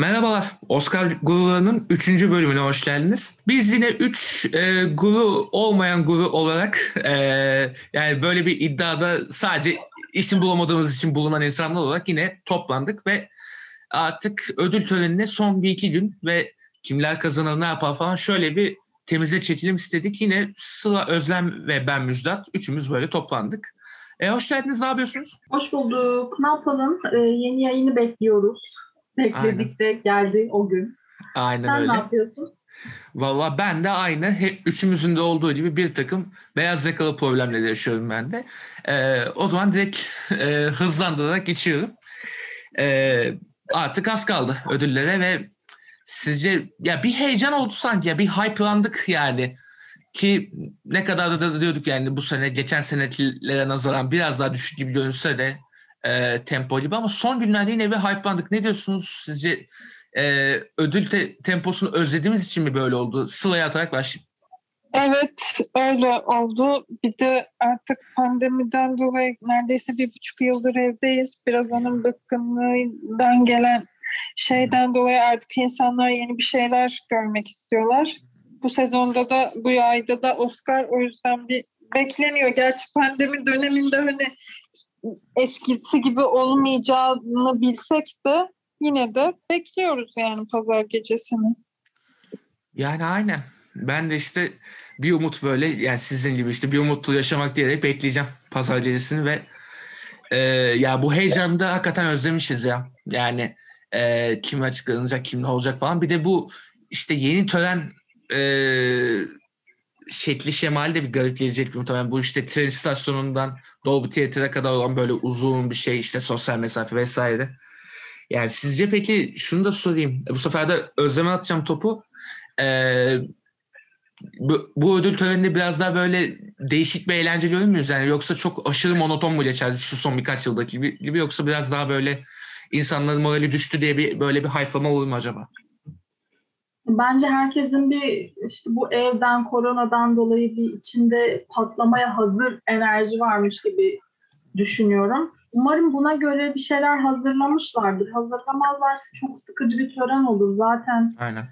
Merhabalar, Oscar Guru'nun 3. bölümüne hoş geldiniz. Biz yine 3 e, guru olmayan guru olarak e, yani böyle bir iddiada sadece isim bulamadığımız için bulunan insanlar olarak yine toplandık ve artık ödül törenine son bir iki gün ve kimler kazanır ne yapar falan şöyle bir temize çekelim istedik. Yine Sıla, Özlem ve ben Müjdat üçümüz böyle toplandık. E, hoş geldiniz, ne yapıyorsunuz? Hoş bulduk. Ne yapalım? Ee, yeni yayını bekliyoruz. Bekledik de geldi o gün. Aynen Sen öyle. ne yapıyorsun? Valla ben de aynı hep üçümüzün de olduğu gibi bir takım beyaz yakalı problemleri yaşıyorum ben de. Ee, o zaman direkt e, hızlandırarak geçiyorum. Ee, artık az kaldı ödüllere ve sizce ya bir heyecan oldu sanki ya bir hype'landık yani ki ne kadar da diyorduk yani bu sene geçen senekilere nazaran biraz daha düşük gibi görünse de e, tempo gibi ama son günlerde yine bir hype'landık. Ne diyorsunuz sizce e, ödül te- temposunu özlediğimiz için mi böyle oldu? Sıla'ya atarak başlayayım. Evet öyle oldu. Bir de artık pandemiden dolayı neredeyse bir buçuk yıldır evdeyiz. Biraz onun bıkkınlığından gelen şeyden dolayı artık insanlar yeni bir şeyler görmek istiyorlar. Bu sezonda da bu ayda da Oscar o yüzden bir bekleniyor. Gerçi pandemi döneminde hani eskisi gibi olmayacağını bilsek de yine de bekliyoruz yani pazar gecesini. Yani aynen. Ben de işte bir umut böyle yani sizin gibi işte bir umutlu yaşamak diyerek bekleyeceğim pazar gecesini ve e, ya bu heyecanı da hakikaten özlemişiz ya. Yani e, kim açıklanacak, kim ne olacak falan. Bir de bu işte yeni tören e, şekli şemali de bir garip gelecek muhtemelen. Bu işte tren istasyonundan Dolby Theater'a kadar olan böyle uzun bir şey işte sosyal mesafe vesaire. Yani sizce peki şunu da sorayım. Bu sefer de Özlem'e atacağım topu. Ee, bu, bu ödül töreninde biraz daha böyle değişik bir eğlence görür müyüz? Yani yoksa çok aşırı monoton mu geçer şu son birkaç yıldaki gibi, gibi yoksa biraz daha böyle insanların morali düştü diye bir böyle bir hype'lama olur mu acaba? Bence herkesin bir işte bu evden, koronadan dolayı bir içinde patlamaya hazır enerji varmış gibi düşünüyorum. Umarım buna göre bir şeyler hazırlamışlardır. Hazırlamazlarsa çok sıkıcı bir tören olur. Zaten Aynen.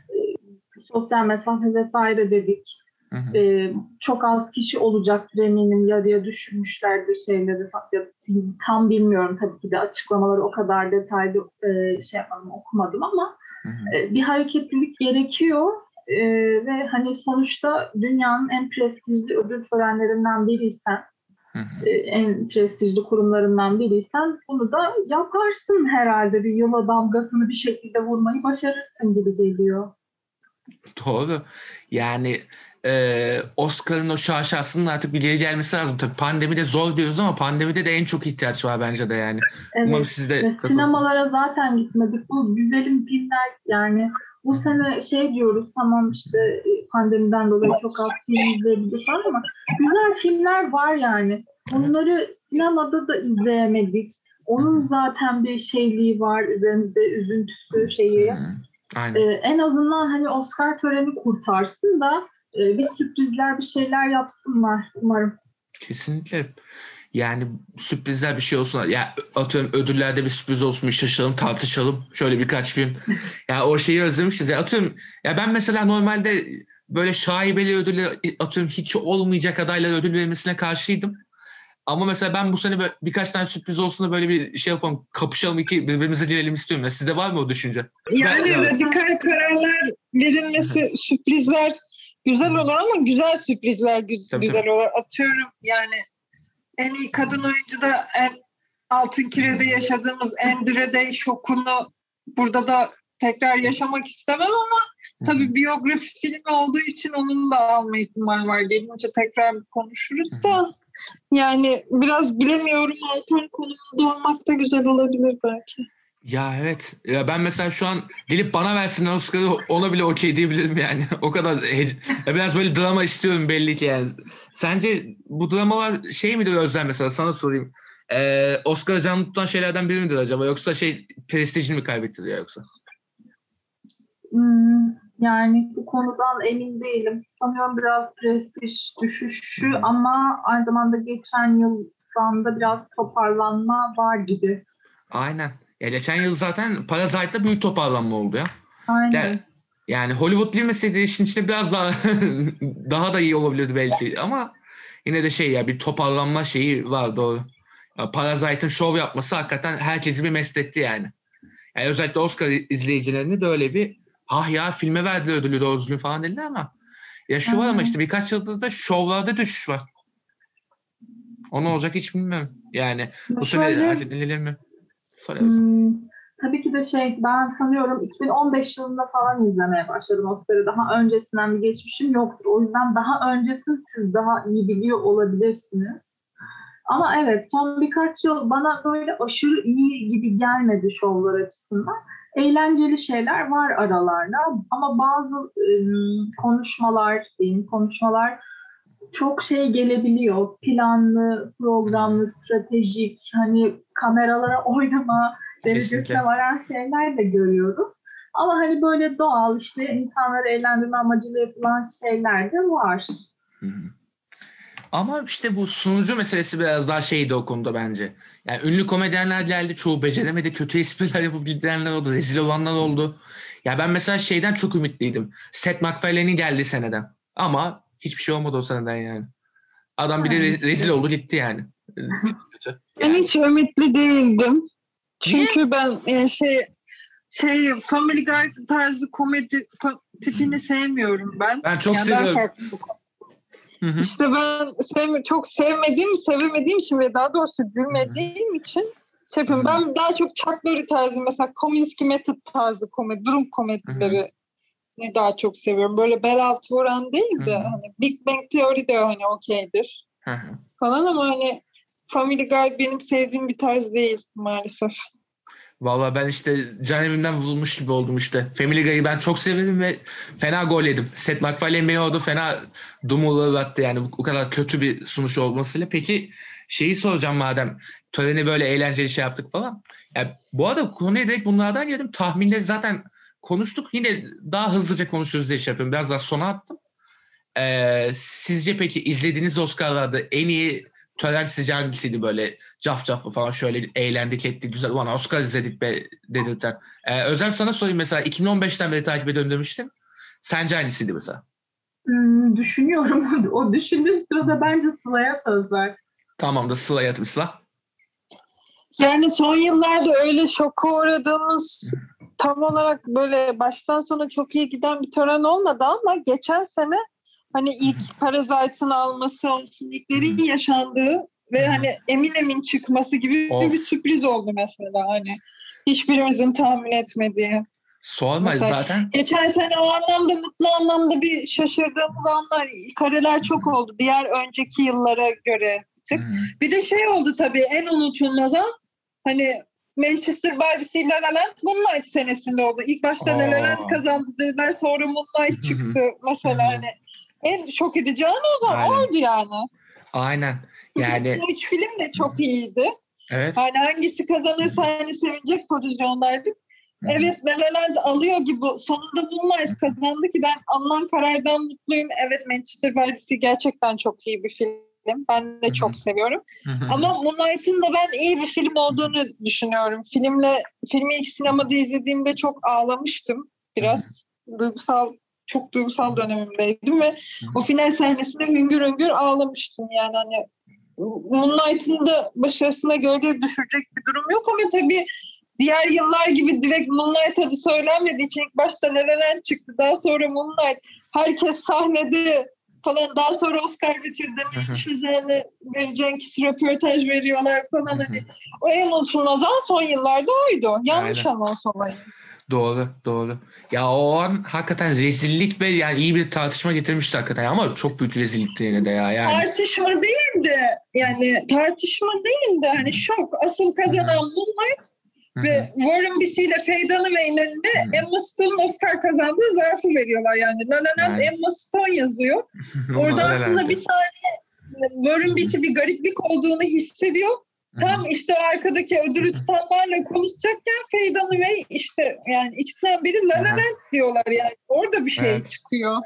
sosyal mesafe vesaire dedik. Hı hı. Ee, çok az kişi olacaktır eminim yarıya düşürmüşlerdir şeyleri ya, tam bilmiyorum tabii ki de açıklamaları o kadar detaylı e, şey yapmadım okumadım ama e, bir hareketlilik gerekiyor E, ve hani sonuçta dünyanın en prestijli ödül törenlerinden biriysen Hı hı. e, en prestijli kurumlarından biriysen bunu da yaparsın herhalde bir yola damgasını bir şekilde vurmayı başarırsın gibi geliyor. Doğru. Yani e, Oscar'ın o şaşasının artık bir geri gelmesi lazım. Tabii pandemide zor diyoruz ama pandemide de en çok ihtiyaç var bence de yani. Umarım Evet. siz de sinemalara zaten gitmedik. Bu güzelim filmler yani bu sene şey diyoruz tamam işte e, pandemiden dolayı çok az film izleyebildik falan ama güzel filmler var yani. Bunları sinemada da izleyemedik. Onun zaten bir şeyliği var üzerimizde üzüntüsü şeyi. Aynen. Ee, en azından hani Oscar töreni kurtarsın da bir sürprizler bir şeyler yapsınlar umarım. Kesinlikle. Yani sürprizler bir şey olsun. Ya atıyorum ödüllerde bir sürpriz olsun, bir şaşıralım, tartışalım. Şöyle birkaç gün. Ya o şeyi özlemişiz. Ya atıyorum ya ben mesela normalde böyle şaibeli ödülle atıyorum hiç olmayacak adaylara ödül verilmesine karşıydım. Ama mesela ben bu sene böyle birkaç tane sürpriz olsun da böyle bir şey yapalım, kapışalım iki birbirimize dilelim istiyorum. Ya sizde var mı o düşünce? Yani Evet. radikal kararlar verilmesi, sürprizler güzel olur ama güzel sürprizler gü- Tabii, güzel olur. Atıyorum yani en iyi kadın oyuncu da en Altın Kire'de yaşadığımız Day şokunu burada da tekrar yaşamak istemem ama tabii biyografi filmi olduğu için onun da alma ihtimali var. Gelince tekrar konuşuruz da yani biraz bilemiyorum Altan konumunda olmak da güzel olabilir belki. Ya evet. Ya ben mesela şu an gelip bana versin Oscar'ı ona bile okey diyebilirim yani. o kadar hece- ya biraz böyle drama istiyorum belli ki yani. Sence bu dramalar şey midir Özlem mesela sana sorayım. Ee, Oscar canlı tutan şeylerden biri midir acaba yoksa şey prestijini mi kaybettiriyor yoksa? Hmm, yani bu konudan emin değilim. Sanıyorum biraz prestij düşüşü ama aynı zamanda geçen yıldan da biraz toparlanma var gibi. Aynen. Ya geçen yıl zaten Parasite'da büyük toparlanma oldu ya. Aynen. Ya- Yani Hollywood girmeseydi işin içinde biraz daha daha da iyi olabilirdi belki ama yine de şey ya bir toparlanma şeyi var doğru. Parasite'ın şov yapması hakikaten herkesi bir mest etti yani. yani. Özellikle Oscar izleyicilerini de öyle bir ah ya filme verdi ödülü doğru düzgün falan dediler ama ya şu var ama işte birkaç yıldır da şovlarda düşüş var. O ne olacak hiç bilmiyorum. Yani bu sene halledilir mi? Sorarız. Hmm, tabii ki de şey ben sanıyorum 2015 yılında falan izlemeye başladım Oscar'ı. Daha öncesinden bir geçmişim yoktur. O yüzden daha öncesini siz daha iyi biliyor olabilirsiniz. Ama evet son birkaç yıl bana böyle aşırı iyi gibi gelmedi şovlar açısından. Eğlenceli şeyler var aralarında ama bazı ım, konuşmalar, diyeyim, konuşmalar çok şey gelebiliyor. Planlı, programlı, stratejik, hani kameralara oynama derecesine varan şeyler de görüyoruz. Ama hani böyle doğal işte insanları eğlendirme amacıyla yapılan şeyler de var. Hı hı. Ama işte bu sunucu meselesi biraz daha şeydi o konuda bence. Yani ünlü komedyenler geldi çoğu beceremedi. Kötü espriler yapabilenler oldu. Rezil olanlar oldu. Ya ben mesela şeyden çok ümitliydim. Seth MacFarlane'in geldi seneden. Ama hiçbir şey olmadı o seneden yani. Adam bir de re- rezil oldu gitti yani. Kötü. Ben hiç ümitli değildim. Çünkü ben e, şey şey Family Guy tarzı komedi fa- tipini sevmiyorum ben. Ben çok Yani seviyorum. farklı bir Hı hı. İşte ben sevmi çok sevmediğim, sevemediğim için ve daha doğrusu gülmediğim için şey yapıyorum. Ben daha çok Chuck Lorre tarzı mesela Kominsky Method tarzı komedi, durum komedileri ne daha çok seviyorum. Böyle bel altı vuran değil de Hı hı. hani Big Bang Theory de hani okeydir falan ama hani Family Guy benim sevdiğim bir tarz değil maalesef. Valla ben işte can evimden vurulmuş gibi oldum işte. Family Guy'ı ben çok severim ve fena gol yedim. Seth MacFarlane beni orada fena dumulattı yani bu, kadar kötü bir sunuş olmasıyla. Peki şeyi soracağım madem töreni böyle eğlenceli şey yaptık falan. Ya, bu arada konuya direkt bunlardan geldim. Tahminleri zaten konuştuk. Yine daha hızlıca konuşuruz diye şey yapıyorum. Biraz daha sona attım. Ee, sizce peki izlediğiniz Oscar'larda en iyi tören sizce hangisiydi böyle cafcaflı falan şöyle eğlendik ettik güzel ulan Oscar izledik be dedirten. Ee, Özel sana sorayım mesela 2015'ten beri takip ediyorum demiştin. Sence hangisiydi mesela? Hmm, düşünüyorum. o düşündüğüm sırada bence Sıla'ya söz ver. Tamam da Sıla yatım Sıla. Yani son yıllarda öyle şoka uğradığımız tam olarak böyle baştan sona çok iyi giden bir tören olmadı ama geçen sene hani ilk Parasite'ın alması olsun, ilklerin yaşandığı ve hani emin emin çıkması gibi Of. bir sürpriz oldu mesela hani hiçbirimizin tahmin etmediği. Sorma Mesela- zaten. Geçen sene o anlamda mutlu anlamda bir şaşırdığımız anlar, kareler çok oldu diğer önceki yıllara göre. Hı. Bir de şey oldu tabii en unutulmaz an hani Manchester by the Sea La La Land Moonlight senesinde oldu. İlk başta La La Aa. Land kazandı dediler sonra Moonlight çıktı mesela hani en şok edici an o zaman Aynen. oydu yani. Aynen. Yani Bu üç film de çok iyiydi. evet. Hani hangisi kazanırsa hani sevinecek pozisyondaydık. Evet La La Land alıyor gibi sonunda Moonlight kazandı ki ben alınan karardan mutluyum. Evet Manchester by the Sea gerçekten çok iyi bir film. Ben de Hı hı. çok seviyorum. Hı hı. Ama Moonlight'ın da ben iyi bir film olduğunu düşünüyorum. Filmle filmi ilk sinemada izlediğimde çok ağlamıştım biraz. Duygusal çok duygusal dönemimdeydim ve o final sahnesinde hüngür hüngür ağlamıştım yani hani Moonlight'ın da başarısına gölge düşürecek bir durum yok ama tabii diğer yıllar gibi direkt Moonlight adı söylenmediği için ilk başta Land çıktı daha sonra Moonlight herkes sahnede falan daha sonra Oscar bitirdi. Hı hı. Üzerine Barry Jenkins röportaj veriyorlar falan hani o en unutulmaz an son yıllarda oydu. Yanlış Aynen. anons olayı. Doğru, doğru. Ya o an hakikaten rezillik ve yani iyi bir tartışma getirmişti hakikaten ama çok büyük rezillikti yine de ya yani. Tartışma değil de yani tartışma değil de hani şok. Asıl kazanan Moonlight Ve Warren Beatty ile önünde Hı. Emma Stone Oscar kazandığı zarfı veriyorlar yani. La La Land. Emma Stone yazıyor. Orada aslında bir saniye Warren Beatty bir gariplik olduğunu hissediyor. Tam işte o arkadaki ödülü tutanlarla konuşacakken Faye Dunaway işte yani ikisinden biri La La. Land diyorlar yani. Orada bir şey Evet. çıkıyor.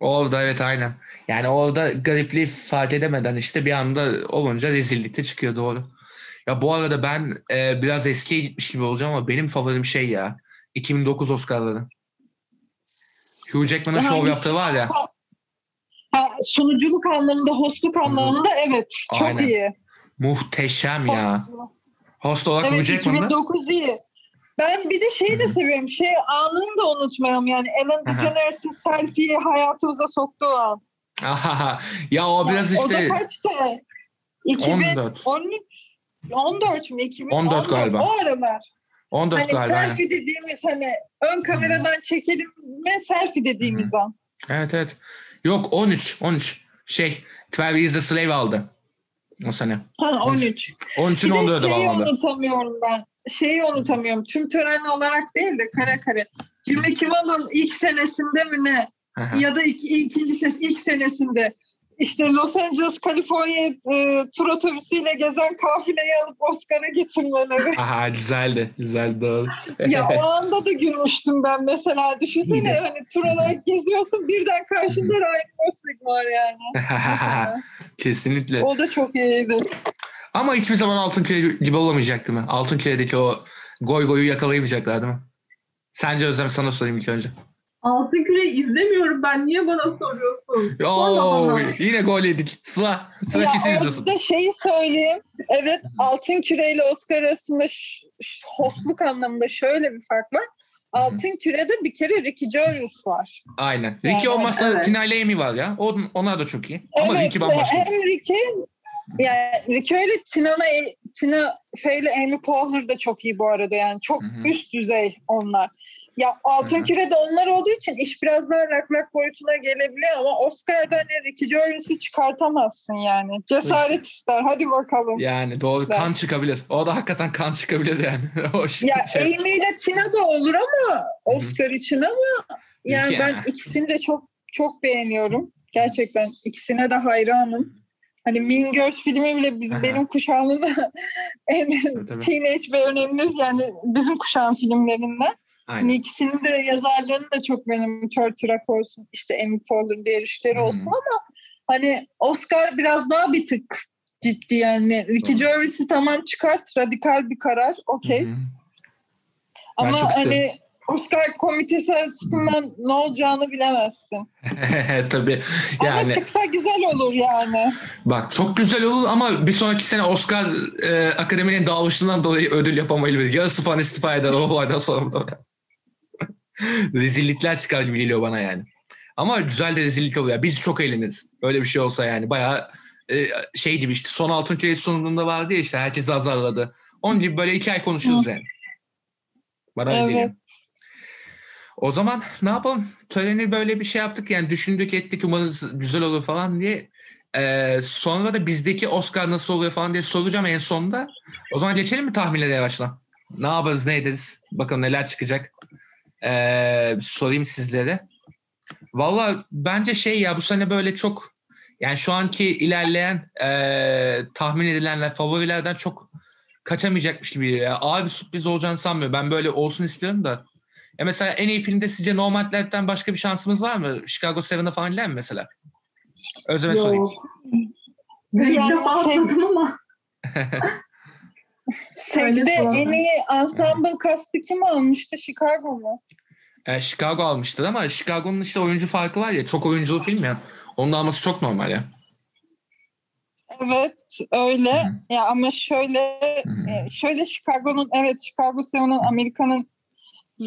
Orada evet aynen. Yani orada garipliği fark edemeden işte bir anda olunca rezillikte çıkıyor doğru. Ya bu arada ben e, biraz eskiye gitmiş gibi olacağım ama benim favorim şey ya. 2009 Oscar'ları. Hugh Jackman'ın şov yaptığı var ya. Ha, sunuculuk anlamında, hostluk anlamında evet. Çok Aynen. iyi. Muhteşem ya. Host olarak Hugh Evet Jackman'da. 2009 iyi. Ben bir de şeyi de seviyorum. Şey anını da unutmayalım. Yani Ellen. DeGeneres'in selfie'yi hayatımıza soktuğu an. Ya o biraz Yani işte O da kaçtı? 2013, 14. 14 mü? 2000, 14 galiba. O aralar. 14 Hani galiba. aynen. selfie dediğimiz hani ön kameradan çekelim ve selfie dediğimiz an. Evet evet. Yok 13. 13. Şey 12 Years a Slave aldı. O sene. Ha, 13. 13'ün Bir de 14'ü şeyi bağlandı. unutamıyorum ben. Şeyi unutamıyorum. Tüm tören olarak değil de kare kare. Jimmy Kimmel'ın ilk senesinde mi ne? Aha. ya da iki, ikinci ses ilk senesinde işte Los Angeles, Kaliforniya e, tur otobüsüyle gezen kafileyi alıp Oscar'a getirmeleri. Aha güzeldi. Güzeldi doğru. ya o anda da gülmüştüm ben mesela. Düşünsene hani tur olarak geziyorsun birden karşında Ryan Gosling var yani. Kesinlikle. o da çok iyiydi. Ama hiçbir zaman Altın Küre gibi olamayacaktı mı? Altın Küre'deki o goy goyu yakalayamayacaklar değil mi? Sence Özlem sana sorayım ilk önce. Altın Küre izlemiyorum ben. Niye bana soruyorsun? Oo, yine gol yedik. Sıla. Sıla Ya kesin izliyorsun. da şeyi söyleyeyim. Evet Altın Küre ile Oscar arasında ş- ş- hostluk anlamında şöyle bir fark var. Altın Küre'de bir kere Ricky Gervais var. Aynen. Yani, Ricky olmasa evet. finale Amy var ya. O, onlar da çok iyi. Ama evet, Ricky bambaşka. Hem Ricky, yani Ricky öyle Tina'na, Tina Fey ile Amy Poehler da çok iyi bu arada yani. Çok Hı hı. üst düzey onlar. Ya Altın hı. Küre'de onlar olduğu için iş biraz daha lak boyutuna gelebiliyor ama Oscar'da hani Ricky Gervais'i çıkartamazsın yani. Cesaret ister. Hadi bakalım. Ya, Yani doğru Ben- kan çıkabilir. O da hakikaten kan çıkabilir yani. o şey. Amy ile Tina da olur ama Oscar için ama yani ben ya. ikisini de çok çok beğeniyorum. Gerçekten ikisine de hayranım. Hani Mean Girls filmi bile bizim, Aha. benim kuşağımın en Tabii, tabii. teenage ve önemli yani bizim kuşağın filmlerinden. Aynen. Hani ikisinin de yazarlarını da çok benim Thirty Rock olsun işte Amy Poehler diğer işleri olsun ama hani Oscar biraz daha bir tık ciddi yani. Ricky. Gervais'i tamam çıkart radikal bir karar okey. Ama hani Oscar komitesi açısından ne olacağını bilemezsin. Tabii. Ama Yani çıksa güzel olur yani. bak çok güzel olur ama bir sonraki sene Oscar e, akademinin dağılışından dolayı ödül yapamayabilir. Yarısı falan istifa eder o olaydan sonra. Rezillikler çıkar gibi geliyor bana yani. Ama güzel de rezillik oluyor. Biz çok eğleniriz. Öyle bir şey olsa yani. Bayağı e, şey gibi işte son altın küre sunumunda vardı ya işte herkes azarladı. Onun gibi böyle iki ay konuşuruz yani. Bana Evet. geliyor. O zaman ne yapalım? Töreni böyle bir şey yaptık yani düşündük ettik umarız güzel olur falan diye. Ee, sonra da bizdeki Oscar nasıl oluyor falan diye soracağım en sonunda. O zaman geçelim mi tahminlere yavaştan? Ne yaparız ne ederiz? Bakalım neler çıkacak. Ee, sorayım sizlere. Valla bence şey ya bu sene böyle çok yani şu anki ilerleyen ee, tahmin edilenler favorilerden çok kaçamayacakmış gibi ya. Ağır bir sürpriz olacağını sanmıyorum. Ben böyle olsun istiyorum da. Ya mesela en iyi filmde sizce Nomadland'den başka bir şansımız var mı? Chicago 7'a falan gider mi mesela? Özleme sorayım. Defa şey- atladım ama. Sonra. en iyi ensemble kastı kim almıştı? Chicago mu? E, Chicago almıştır ama Chicago'nun işte oyuncu farkı var ya. Çok oyunculu film ya. Onun alması çok normal ya. Evet öyle. Hı hı. Ya ama şöyle Hı. e, şöyle Chicago'nun evet Chicago 7'ın Amerika'nın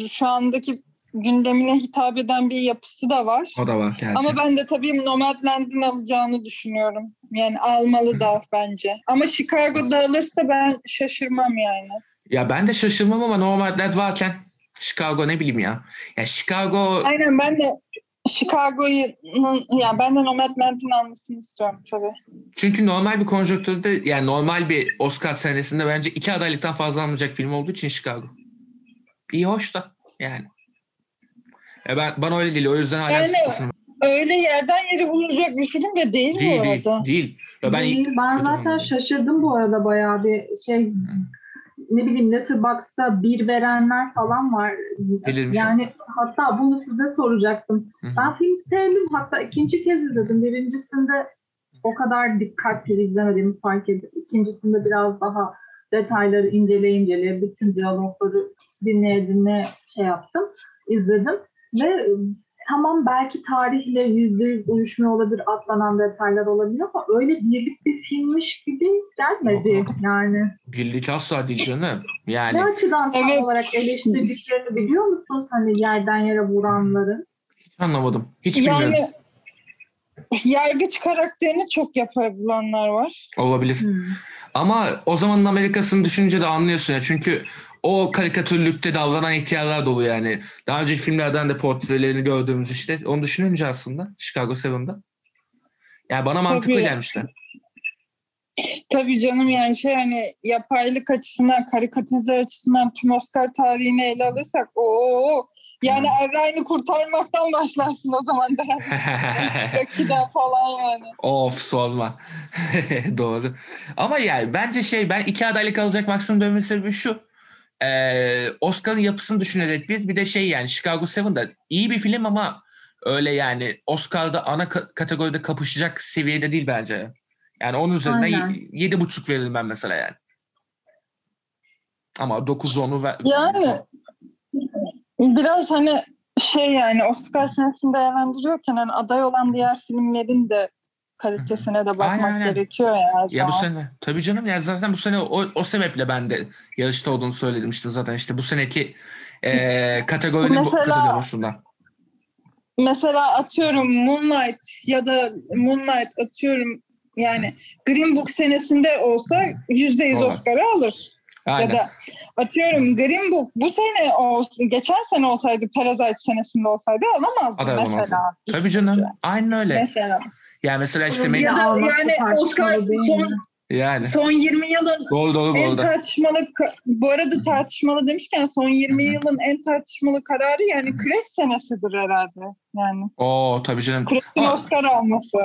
şu andaki gündemine hitap eden bir yapısı da var. O da var gerçi. Ama ben de tabii Nomadland'ın alacağını düşünüyorum. Yani almalı da bence. Ama Chicago'da alırsa ben şaşırmam yani. Ya ben de şaşırmam ama Nomadland varken Chicago ne bileyim ya. Ya Chicago Aynen ben de Chicago'yu ya ben de Nomadland'ın almasını istiyorum tabii. çünkü normal bir konjonktürde yani normal bir Oscar senesinde bence iki adaylıktan fazla alınacak film olduğu için Chicago. İyi hoş da yani. Ya ben bana öyle değil. O yüzden hala Yani. Öyle yerden yere vurulacak bir film de değil, Değil bu değil. arada. Değil. Ya ben Değil, ben zaten şaşırdım bu arada bayağı bir şey ne bileyim Letterboxd'da bir verenler falan var. Delirmiş yani hatta bunu size soracaktım. Hı hı. Ben filmi sevdim. Hatta ikinci kez izledim. Birincisinde o kadar dikkatli izlemediğimi fark ettim. İkincisinde biraz daha detayları inceleye inceleye bütün diyalogları dinleye dinleye şey yaptım, izledim ve tamam belki tarihle yüzde yüz uyuşmuyor olabilir, atlanan detaylar olabilir ama öyle birlik bir filmmiş gibi gelmedi yani. Birlik asla değil canım. Yani Ne açıdan tam Evet. olarak eleştirdiklerini biliyor musunuz? Hani yerden yere vuranların. hiç anlamadım. Hiç bilmiyorum. Yani yargıç karakterini çok yapabilenler var. Olabilir. Ama o zamanın Amerika'sını düşününce de anlıyorsun ya. Çünkü o karikatürlükte davranan ihtiyarlar dolu yani. Daha önceki filmlerden de portrelerini gördüğümüz işte. Onu düşününce aslında Chicago 7'da. Yani bana mantıklı Tabii. gelmişti. Tabii canım yani şey hani yapaylık açısından, karikatürize açısından tüm Oscar tarihini ele alırsak o yani Erray'ını kurtarmaktan başlarsın o zaman da. Rocky'den falan yani. of sorma. Doğru. Ama yani bence şey ben iki adaylık alacak maksimum dönme sebebi şu. Ee, Oscar'ın yapısını düşünerek bir bir de şey yani Chicago 7'da iyi bir film ama öyle yani Oscar'da ana ka- kategoride kapışacak seviyede değil bence. Yani onun üzerine y- yedi buçuk veririm ben mesela yani. Ama 9 onu ver. Yani biraz hani şey yani Oscar senesini değerlendiriyorken hani aday olan diğer filmlerin de kalitesine de bakmak Aynen, aynen. gerekiyor ya. Ya bu sene tabii canım ya zaten bu sene o, o sebeple ben de yarışta olduğunu söylemiştim zaten işte bu seneki e, kategorinin bu Mesela- kategori boşluğundan. Mesela atıyorum Moonlight ya da Moonlight atıyorum yani Green Book senesinde olsa yüzde yüz. Oscar'ı alır. Aynen. Ya da atıyorum Green Book bu sene olsun, geçen sene olsaydı Parasite senesinde olsaydı alamazdı Aday olamazdı. mesela. Tabii canım. Aynen öyle. Mesela. Ya mesela işte men- Ya da yani Oscar son, yani son 20 yılın doğru bu en arada. tartışmalı bu arada tartışmalı demişken son 20 Hı hı. yılın en tartışmalı kararı yani Crash senesidir herhalde. Yani Oo tabii canım. Crash'in Ama- Oscar alması.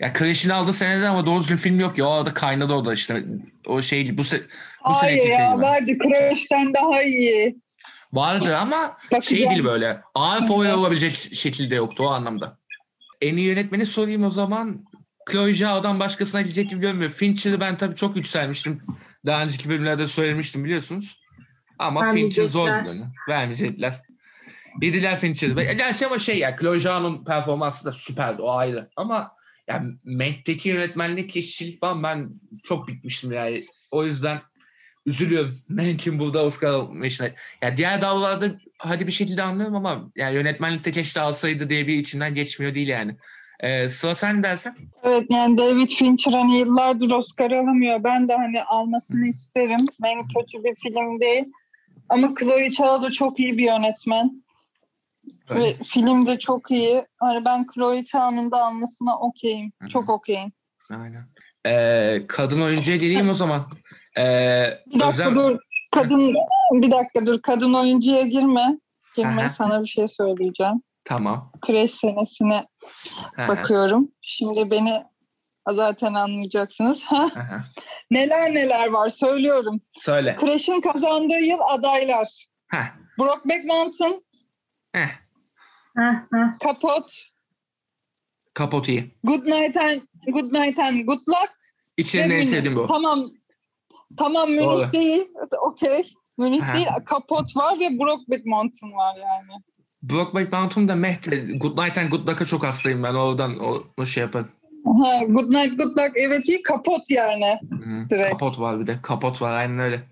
Ya Crash'in aldığı senede ama doğru düzgün film yok ya. O arada kaynadı o da işte. O şey bu se bu Hayır seneki şey ya gibi. vardı Crash'ten daha iyi. Vardı ama şey Bakacağım. değil böyle. Ağır favori olabilecek şekilde yoktu o anlamda. En iyi yönetmeni sorayım o zaman. Chloe Zhao'dan başkasına gidecek gibi görmüyor. Fincher'ı ben tabii çok yükselmiştim. Daha önceki bölümlerde söylemiştim biliyorsunuz. Ama Fincher zor bir Vermeyecekler. Yediler Fincher'ı. Gerçi ama şey ya Chloe Zhao'nun performansı da süperdi o ayrı. Ama yani Mank yönetmenlik işçilik falan ben çok bitmiştim yani. O yüzden üzülüyorum. Mank'in burada Oscar almışına. Ya diğer dallarda hadi bir şekilde anlıyorum ama yani yönetmenlikte keşke alsaydı diye bir içinden geçmiyor değil yani. Ee, Sıla sen ne dersin? Evet yani David Fincher hani yıllardır Oscar alamıyor. Ben de hani almasını isterim. Ben kötü bir film değil. Ama Chloe Zhao da çok iyi bir yönetmen. Ve film de çok iyi. Hani ben Chloe Zhao'nun da almasına okeyim. Çok okeyim. Aynen. Ee, kadın oyuncuya geleyim o zaman. Ee, Bir dakika Özlem- dur. Kadın bir dakika dur. Kadın oyuncuya girme. Girme Aha. sana bir şey söyleyeceğim. Tamam. Crash senesine hı, bakıyorum. Şimdi beni zaten anlayacaksınız. Heh, hı hı. neler neler var söylüyorum. Söyle. Crash'in kazandığı yıl adaylar. Heh, Brokeback Mountain, heh. Heh. Kapot, Kapot iyi. Good Night and Good Night and Good Luck. İçlerinde ve en sevdiğim bu. Tamam. Tamam Münih Doğru. değil. Okey. Münih Aha. değil. Kapot var ve Brokeback Mountain var yani. Brokeback Mountain'da Mehte, Good Night and Good Luck'a çok hastayım ben. Oradan o, o şey yapın. Ha, Good Night Good Luck evet iyi kapot yani. Hı, Direkt. Kapot var bir de. Kapot var aynen öyle.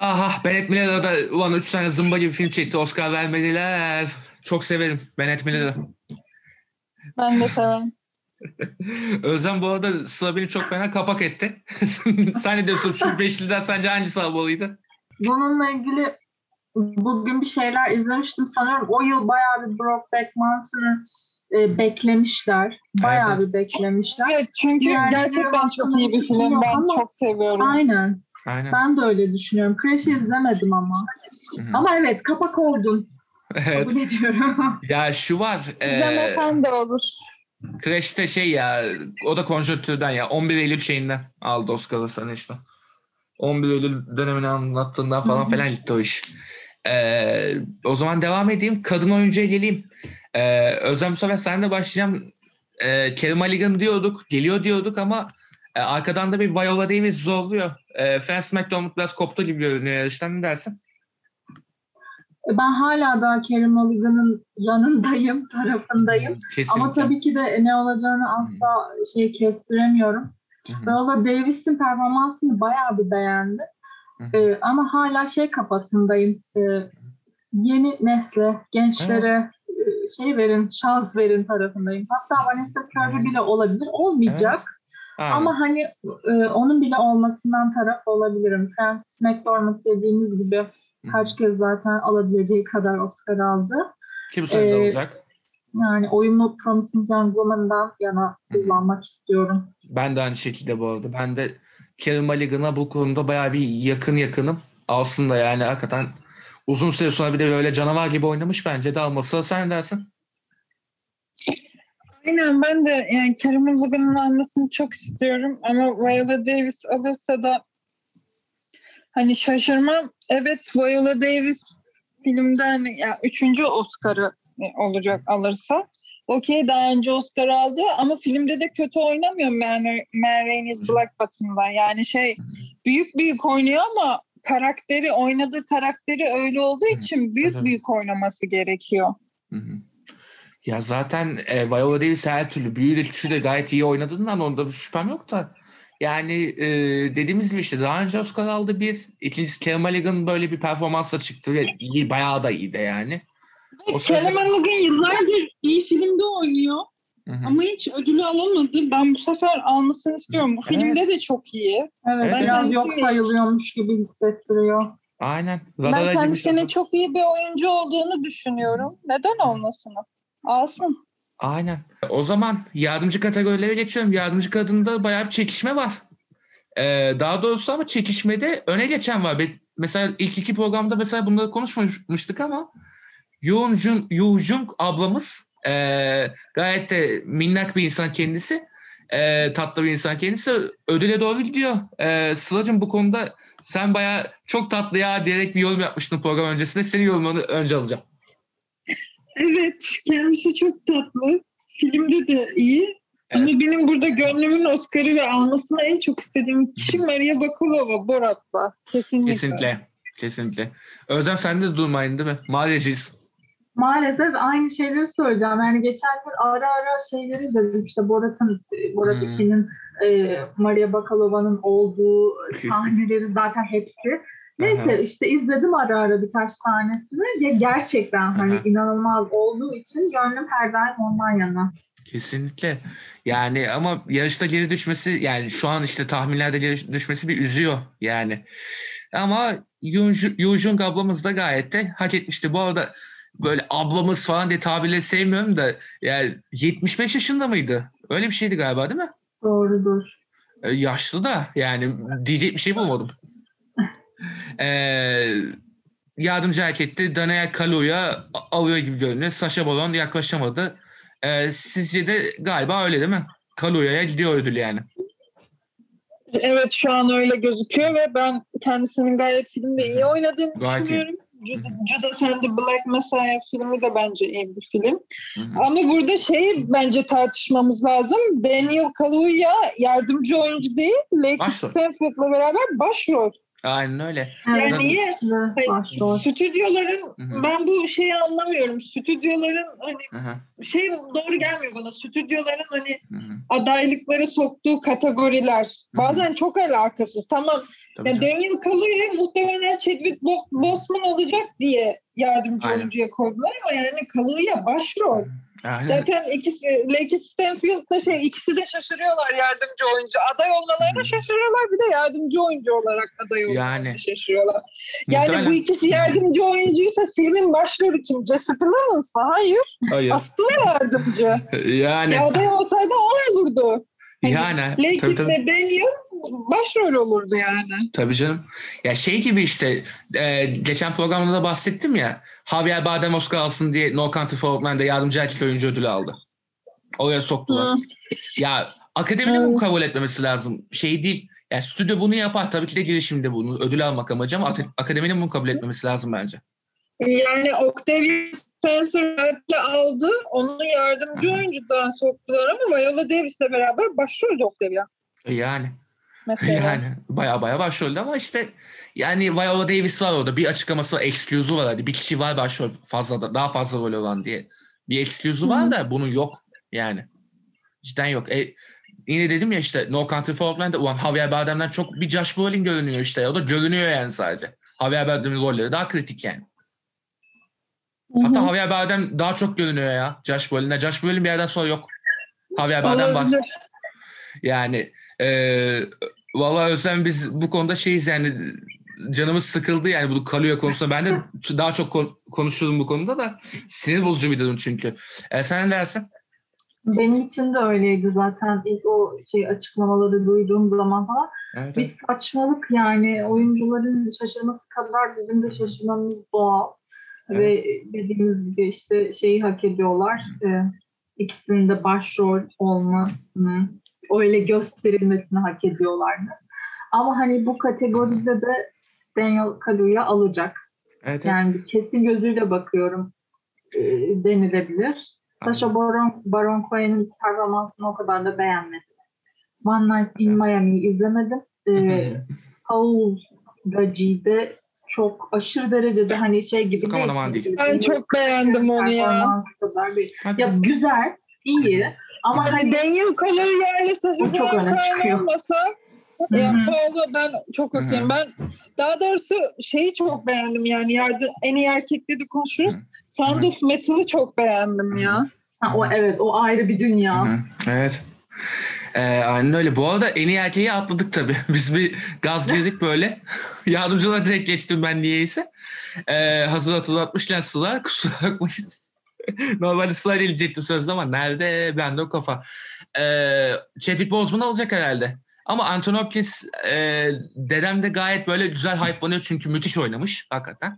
Aha Bennett Miller'a da ulan üç tane zımba gibi film çekti. Oscar vermediler. Çok severim Bennett Miller'ı. Ben de severim. Özlem bu arada Sıla beni çok fena kapak etti. Sen ne diyorsun? Şu beşliden sence hangisi almalıydı? Bununla ilgili bugün bir şeyler izlemiştim sanıyorum. O yıl bayağı bir Brokeback Mountain'ı e, beklemişler. Bayağı Evet, bir beklemişler. Evet çünkü Diğer gerçekten çok iyi bir film. Ben ama- çok seviyorum. Aynen. Aynen. Ben de öyle düşünüyorum. Crash'i izlemedim ama. Hı hı. Ama evet kapak oldun. Evet. Kabul ediyorum. Ya şu var. E, İzlemesen de olur. Crash'te şey ya o da konjonktürden ya 11 Eylül şeyinden aldı Oscar'ı sana işte. 11 Eylül dönemini anlattığından falan falan gitti o iş. Ee, o zaman devam edeyim. Kadın oyuncuya geleyim. Ee, Özlem sefer sen de başlayacağım. Ee, Kerim Aligan diyorduk. Geliyor diyorduk ama e, arkadan da bir Viola Davis zorluyor. E, Francis McDormand biraz koptu gibi görünüyor yarıştan. Ne dersin? Ben hala da Kerem Mulligan'ın yanındayım, tarafındayım. Kesinlikle. Ama tabii ki de ne olacağını asla şey kestiremiyorum. Hı. Viola Davis'in performansını bayağı bir beğendim. Hı. Ee, ama hala şey kafasındayım. Ee, yeni nesle, gençlere e, şey verin, şans verin tarafındayım. Hatta Vanessa Kirby Evet. bile olabilir. Olmayacak. Aynen. Ama hani e, onun bile olmasından taraf olabilirim. Francis McDormand dediğimiz gibi. Kaç kez zaten alabileceği kadar Oscar aldı. Ki bu sene Ee, olacak. Yani oyunu Promising Young Woman'dan yana kullanmak istiyorum. Ben de aynı şekilde bu arada. Ben de Karen Mulligan'a bu konuda bayağı bir yakın yakınım. Alsın da yani hakikaten uzun süre sonra bir de böyle canavar gibi oynamış bence de alması. Sen ne dersin? Aynen ben de yani Kerem Mulligan'ın almasını çok istiyorum ama Viola Davis alırsa da hani şaşırmam. Evet Viola Davis filmden yani üçüncü Oscar'ı olacak alırsa. Okey daha önce Oscar aldı ama filmde de kötü oynamıyor Man, Man Rainey's Black Bottom'da. Yani şey büyük büyük oynuyor ama karakteri oynadığı karakteri öyle olduğu için büyük Tabii. büyük oynaması gerekiyor. Hı hı. Ya zaten e, Viola Davis her türlü büyü de küçüğü de gayet iyi oynadığından onda bir şüphem yok da. Yani e, dediğimiz gibi işte daha önce Oscar aldı bir. İkincisi Karen Mulligan böyle bir performansla çıktı ve iyi, bayağı da iyiydi yani. O sırada- Kerem Mulligan yıllardır iyi filmde oynuyor Hı hı. ama hiç ödülü alamadı. Ben bu sefer almasını istiyorum. Bu Evet. filmde de çok iyi. Evet, Evet, biraz evet. yok sayılıyormuş gibi hissettiriyor. Aynen. Ben Radar kendisinin aslında. çok iyi bir oyuncu olduğunu düşünüyorum. Neden olmasın? Alsın. Aynen. O zaman yardımcı kategorilere geçiyorum. Yardımcı kadında bayağı bir çekişme var. Ee, daha doğrusu ama çekişmede öne geçen var. Mesela ilk iki programda mesela bunları konuşmamıştık ama Yoon Jung, Yoo Jung ablamız ee, gayet de minnak bir insan kendisi. Ee, tatlı bir insan kendisi. Ödüle doğru gidiyor. Ee, Sıla'cığım bu konuda sen bayağı çok tatlı ya diyerek bir yorum yapmıştın program öncesinde. Senin yorumunu önce alacağım. Evet, kendisi çok tatlı. Filmde de iyi. Ama benim burada gönlümün Oscar'ı ve almasını en çok istediğim kişi Maria Bakalova, Borat'la. Kesinlikle. Kesinlikle. Kesinlikle. Özlem sen de durmayın değil mi? Maalesef. Maalesef aynı şeyleri söyleyeceğim. Yani geçen gün ara ara şeyleri izledim. İşte Borat'ın, Borat Hmm. 2'nin e, Maria Bakalova'nın olduğu sahneleri zaten hepsi. Neyse işte izledim ara ara birkaç tanesini. Ya gerçekten hani Aha. inanılmaz olduğu için gönlüm her daim ondan yana. Kesinlikle. Yani ama yarışta geri düşmesi yani şu an işte tahminlerde geri düşmesi bir üzüyor yani. Ama Yoo Jung ablamız da gayet de hak etmişti. Bu arada böyle ablamız falan diye tabirleri sevmiyorum da yani 75 yaşında mıydı? Öyle bir şeydi galiba değil mi? Doğrudur. E, yaşlı da yani diyecek bir şey bulmadım. E, yardımcı harekette Daniel Kaluuya alıyor gibi görünüyor. Sasha Baron yaklaşamadı. E, sizce de galiba öyle değil mi? Kaluuya'ya gidiyor ödül yani. Evet şu an öyle gözüküyor ve ben kendisinin gayet filmde iyi oynadığını Gayet iyi. düşünüyorum. Judas, Judas and the Black Messiah filmi de bence iyi bir film. Hı hı. Ama burada şeyi bence tartışmamız lazım. Daniel Kaluuya yardımcı oyuncu değil, Lakeith Başrol. Stanfield'la beraber başrol. Aynen öyle. Evet, Yani niye? başrol. Stüdyoların, Hı hı. ben bu şeyi anlamıyorum. Stüdyoların hani Hı hı. şey doğru gelmiyor bana. Stüdyoların hani Hı hı. adaylıkları soktuğu kategoriler. hı. Bazen çok alakasız. Tamam Tabii ya canım. Daniel Kaluuya muhtemelen Chadwick Bo- Boseman olacak diye yardımcı Aynen. oyuncuya koydular ama yani Kaluuya başrol. Aynen. Zaten ikisi Lakeith Stanfield'da şey ikisi de şaşırıyorlar yardımcı oyuncu. Aday olmalarına Hı. şaşırıyorlar bir de yardımcı oyuncu olarak aday olmalarına Yani. şaşırıyorlar. Yani Muhtemelen. bu ikisi yardımcı oyuncuysa filmin başrolü kim? Jesse Plemons mı? Hayır. Hayır. Aslı yardımcı. Yani. Ya aday olsaydı o olurdu. Yani. Tabii, Lakeith ve Daniel başrol olurdu yani. Tabii canım. Ya şey gibi işte e, geçen programda da bahsettim ya Javier Bardem Oscar alsın diye No Country for Old Men'de yardımcı erkek oyuncu ödülü aldı. Oraya soktular. Hı. Ya akademinin bunu kabul etmemesi lazım. Şey değil. Ya stüdyo bunu yapar. Tabii ki de girişimde bunu ödül almak amacı ama akademinin bunu kabul etmemesi lazım bence. Yani Octavia Spencer Wright aldı. Onu yardımcı oyuncudan soktular ama Viola Davis'le beraber başrolde Octavia. E Yani. Mesela. Yani baya baya başrolde ama işte yani Viola Davis var orada. Bir açıklaması var. Excluse'u var hadi. Bir kişi var başrol fazla da daha fazla rol olan diye. Bir excluse'u var da bunun yok yani. Cidden yok. E, yine dedim ya işte No Country for Old Men'de ulan Javier Bardem'den çok bir Josh Brolin görünüyor işte. O da görünüyor yani sadece. Javier Bardem'in rolleri daha kritik yani. Hatta Javier Bardem daha çok görünüyor ya Josh Brolin'den. Josh Brolin bir yerden sonra yok. Javier Bardem var. Yani e, valla Özlem biz bu konuda şeyiz yani canımız sıkıldı yani bu kalıyor konusunda. Ben de daha çok kon- konuşuyordum bu konuda da sinir bozucu bir durum çünkü. E, sen ne dersin? Benim için de öyleydi zaten ilk o şey açıklamaları duyduğum zaman falan. Evet, Bir saçmalık yani oyuncuların şaşırması kadar bizim de şaşırmamız doğal. Evet. Ve dediğimiz gibi işte şeyi hak ediyorlar. E, ikisinin de başrol olmasını, öyle gösterilmesini hak ediyorlardı. Ama hani bu kategoride de Daniel Kaluuya alacak. evet, evet. Yani bir kesin gözüyle bakıyorum e, denilebilir. Sacha Baron, Baron Cohen'in performansını o kadar da beğenmedim. One Night in Miami'yi izlemedim. E, Paul Raci'de çok aşırı derecede hani şey gibi Çok değil. Ben çok beğendim onu ya. Kadar. Hadi. Ya güzel, iyi ama Hani hani Daniel Kaluuya ile Sacha Bu çok öne çıkıyor. olmasa. Paolo ben çok okuyayım. Ben daha doğrusu şeyi çok beğendim yani yardı en iyi erkekleri konuşuruz. Sound of Metal'ı çok beğendim ya. ha, o evet o ayrı bir dünya. Evet. Ee, aynen öyle. Bu arada en iyi erkeği atladık tabii. Biz bir gaz girdik böyle. Yardımcılara direkt geçtim ben niyeyse. Ee, hazır hatırlatmışlar Sıla. Kusura bakmayın. Normalde Sıla ile ilecektim sözde ama nerede? Bende o kafa. Ee, Chadwick Boseman alacak herhalde. Ama Anthony Hopkins e, dedem de gayet böyle güzel hype'lanıyor çünkü müthiş oynamış hakikaten.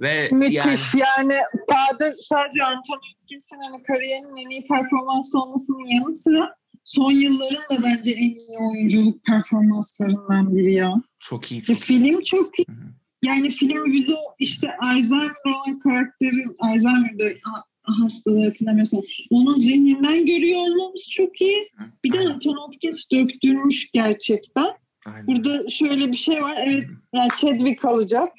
Ve Müthiş yani, Father sadece Anthony Hopkins'in hani kariyerinin en iyi performansı olmasının yanı sıra son yılların da bence en iyi oyunculuk performanslarından biri ya. çok iyi. E, Çok iyi. film çok iyi. Hı hı. Yani film bize o işte Alzheimer olan karakterin Alzheimer'da ha- hastalığı hatırlamıyorsam onun zihninden görüyor olmamız çok iyi. Bir de Anthony Hopkins döktürmüş gerçekten. aynen. Burada şöyle bir şey var. Evet yani Chadwick alacak.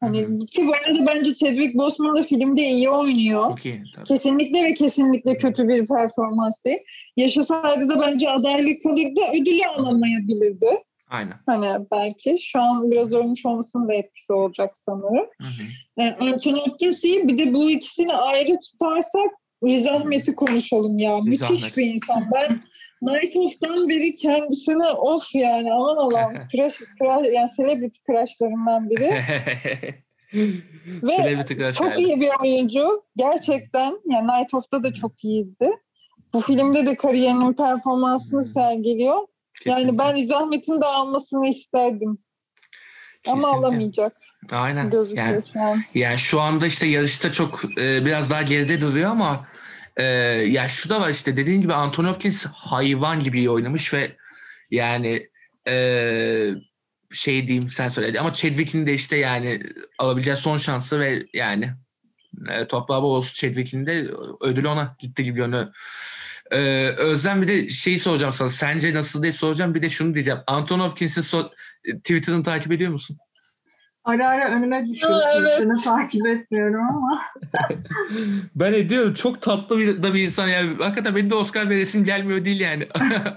Hani ki bu arada bence Chadwick Boseman da filmde iyi oynuyor. Çok iyi. Tabii. Kesinlikle ve kesinlikle kötü bir performans değil. Yaşasaydı da bence adaylık kalırdı, ödülü alamayabilirdi. Aynen. Hani belki şu an biraz ölmüş olmasının da etkisi olacak sanırım. Hı hı. Yani Anthony. Bir de bu ikisini ayrı tutarsak Riz Ahmet'i konuşalım ya. Riz Müthiş bir insan. Ben Night of'tan beri kendisine of yani aman Allah'ım crush, crush, yani celebrity crushlarından biri. Ve Celebrity Crush Çok iyi bir oyuncu. Gerçekten. Yani Night of'ta da çok iyiydi. Bu filmde de kariyerinin performansını sergiliyor. Yani ben Riz Ahmet'in de almasını isterdim. Ama Kesinlikle. alamayacak Aynen. gözüküyor Yani, şu an. yani şu anda işte yarışta çok e, biraz daha geride duruyor ama e, ya şu da var işte dediğin gibi Anthony Hopkins hayvan gibi iyi oynamış ve yani e, şey diyeyim sen söyle ama Chadwick'in de işte yani alabileceği son şansı ve yani e, toprağı bol olsun Chadwick'in de ödül ona gitti gibi yönü. Ee, Özlem bir de şeyi soracağım sana. Sence nasıl diye soracağım. Bir de şunu diyeceğim. Anthony Hopkins'in so- Twitter'ını takip ediyor musun? Ara ara önüme düşüyor. Evet. Seni takip etmiyorum ama. Ben ediyorum. Çok tatlı bir, da bir insan yani. Hakikaten benim de Oscar veresim gelmiyor değil yani.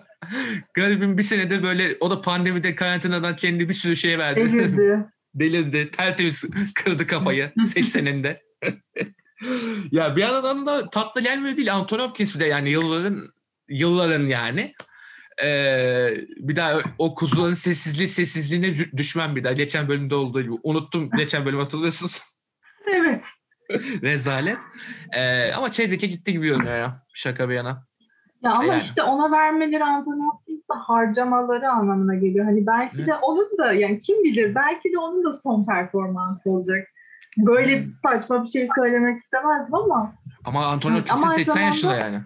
Garibim bir senedir böyle o da pandemide karantinadan kendi bir sürü şey verdi. Delirdi. Delirdi. Tertemiz kırdı kafayı 80'inde. ya bir yandan da tatlı gelmiyor değil. Anthony Hopkins bir de yani yılların yılların yani. Ee, bir daha o kuzuların sessizliği sessizliğine dü- düşmem bir daha. Geçen bölümde olduğu gibi. Unuttum geçen bölüm hatırlıyorsunuz. Evet. Rezalet. Ee, ama Chadwick'e gitti gibi görünüyor ya. Şaka bir yana. Ya ama Yani. işte ona vermeleri Anthony Hopkins'e harcamaları anlamına geliyor. Hani belki de Evet. onun da yani kim bilir belki de onun da son performansı olacak. Böyle saçma bir şey söylemek istemezdim ama Ama Anthony ama aynı 80 yaşında zamanda- yani.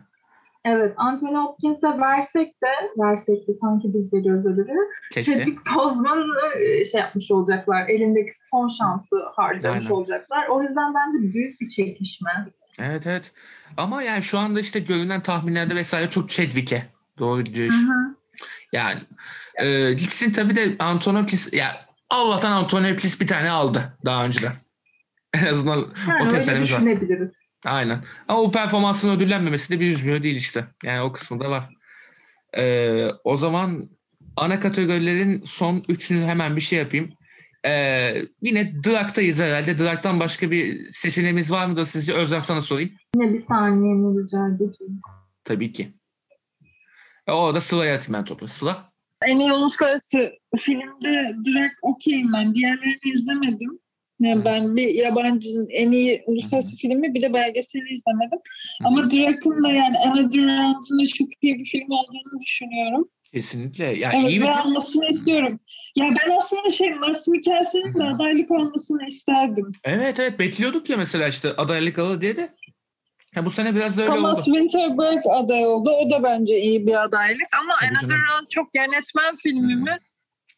evet Anthony Hopkins'e versek de versek de sanki biz veriyoruz ödülü. Chadwick Boseman'ı e, şey yapmış olacaklar. Elindeki son şansı harcamış Aynen. olacaklar. O yüzden bence büyük bir çekişme. Evet evet. Ama yani şu anda işte görünen tahminlerde vesaire çok Chadwick'e doğru gidiyor. Yani e, Lix'in tabii de Antonopoulos ya Allah'tan Antonopoulos bir tane aldı daha önceden. En azından Yani o öyle testlerimiz var. Aynen. Ama o performansın ödüllenmemesi de bir üzmüyor değil işte. Yani o kısmı da var. Ee, o zaman ana kategorilerin son üçünü hemen bir şey yapayım. Ee, yine Drak'tayız herhalde. Drak'tan başka bir seçeneğimiz var mı da sizce? Özlem sana sorayım. Yine bir saniyeni rica edeceğim. Tabii ki. E, o da Sıla'ya atayım ben topu. Sıla? En iyi uluslararası filmde direkt okeyim ben. Diğerlerini izlemedim. Yani ben bir yabancı en iyi uluslararası filmi bir de belgeseli izlemedim. Ama Drake'ın da yani Round'un da çok iyi bir film olduğunu düşünüyorum. Kesinlikle. Ya Evet iyi bir almasını istiyorum. Ya ben aslında şey Max Mikkelsen'in de adaylık olmasını isterdim. Evet evet bekliyorduk ya mesela işte adaylık alır diye de. Ha, bu sene biraz da öyle Thomas oldu. Winterberg aday oldu. O da bence iyi bir adaylık. Ama Tabii Another. Round çok yönetmen filmi mi?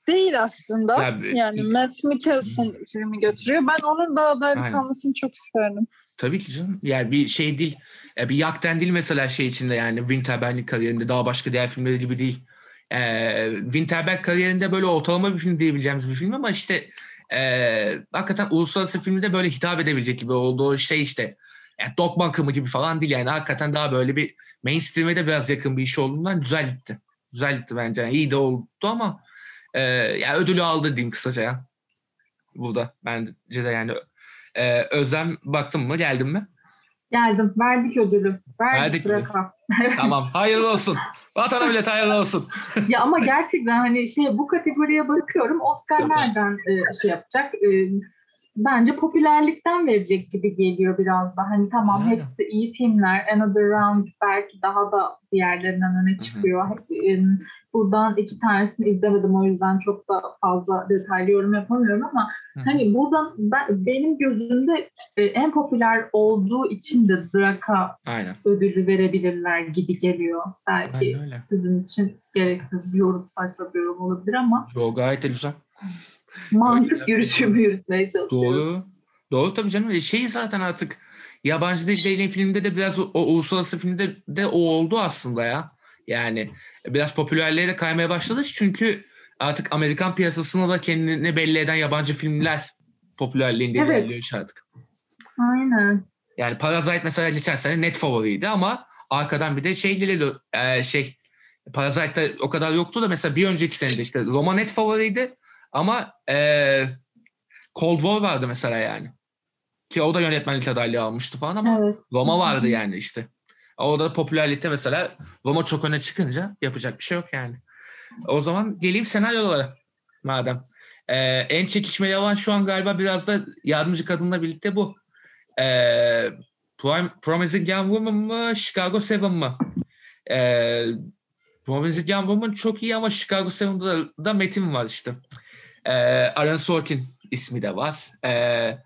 Değil aslında. Ya, yani Matt Mikkelsen filmi götürüyor. Ben onun da adaylık almasını çok isterdim. Tabii ki canım. Yani bir şey değil. Ya bir yakten değil mesela şey içinde yani Winterberg'in kariyerinde daha başka diğer filmleri gibi değil. Ee, Winterberg kariyerinde böyle ortalama bir film diyebileceğimiz bir film ama işte ee, hakikaten uluslararası filmde böyle hitap edebilecek gibi olduğu şey işte yani Dogma akımı gibi falan değil yani hakikaten daha böyle bir mainstream'e de biraz yakın bir iş olduğundan güzel gitti. Güzel gitti bence. Yani iyi de oldu ama ee, ya ödülü aldı diyeyim kısaca ya. Burada bence de yani ee, Özlem baktın mı geldin mi? Geldim. Verdik ödülü. Verdik, Verdik mi? Tamam. Hayırlı olsun. Vatana millet hayırlı olsun. ya ama gerçekten hani şey bu kategoriye bakıyorum. Oscar nereden e, şey yapacak? E, bence popülerlikten verecek gibi geliyor biraz da. Hani tamam Aynen. hepsi iyi filmler. Another Round belki daha da diğerlerinden öne çıkıyor. E, buradan iki tanesini izlemedim o yüzden çok da fazla detaylı yorum yapamıyorum ama Hı. hani buradan ben, benim gözümde e, en popüler olduğu için de Drak'a Aynen. ödülü verebilirler gibi geliyor. Belki sizin için gereksiz bir yorum, saçma bir yorum olabilir ama Yo, gayet de güzel. Mantık yürütümü yürütmeye çalışıyorum. Doğru. Doğru tabii canım. E, Şey zaten artık yabancı dil değil filmde de biraz o, uluslararası filmde de o oldu aslında ya. Yani biraz popülerliğe de kaymaya başladı çünkü artık Amerikan piyasasına da kendini belli eden yabancı filmler popülerliğinde Evet. ilerliyor artık. Aynen. Yani Parasite mesela geçen sene net favoriydi ama arkadan bir de şey geliyordu. e, şey Parasite'da o kadar yoktu da mesela bir önceki senede işte Roma net favoriydi ama e, Cold War vardı mesela yani. Ki o da yönetmenlik adaylığı almıştı falan ama Evet. Roma vardı yani işte. Orada da popülerlikte mesela Roma çok öne çıkınca yapacak bir şey yok yani. O zaman geleyim senaryolara madem. Ee, en çekişmeli olan şu an galiba biraz da yardımcı kadınla birlikte bu. Ee, Prime, Promising Young Woman mı, Chicago Seven mı? Ee, Promising Young Woman çok iyi ama Chicago Seven'da da, da Metin var işte. Ee, Aaron Sorkin ismi de var. Ee,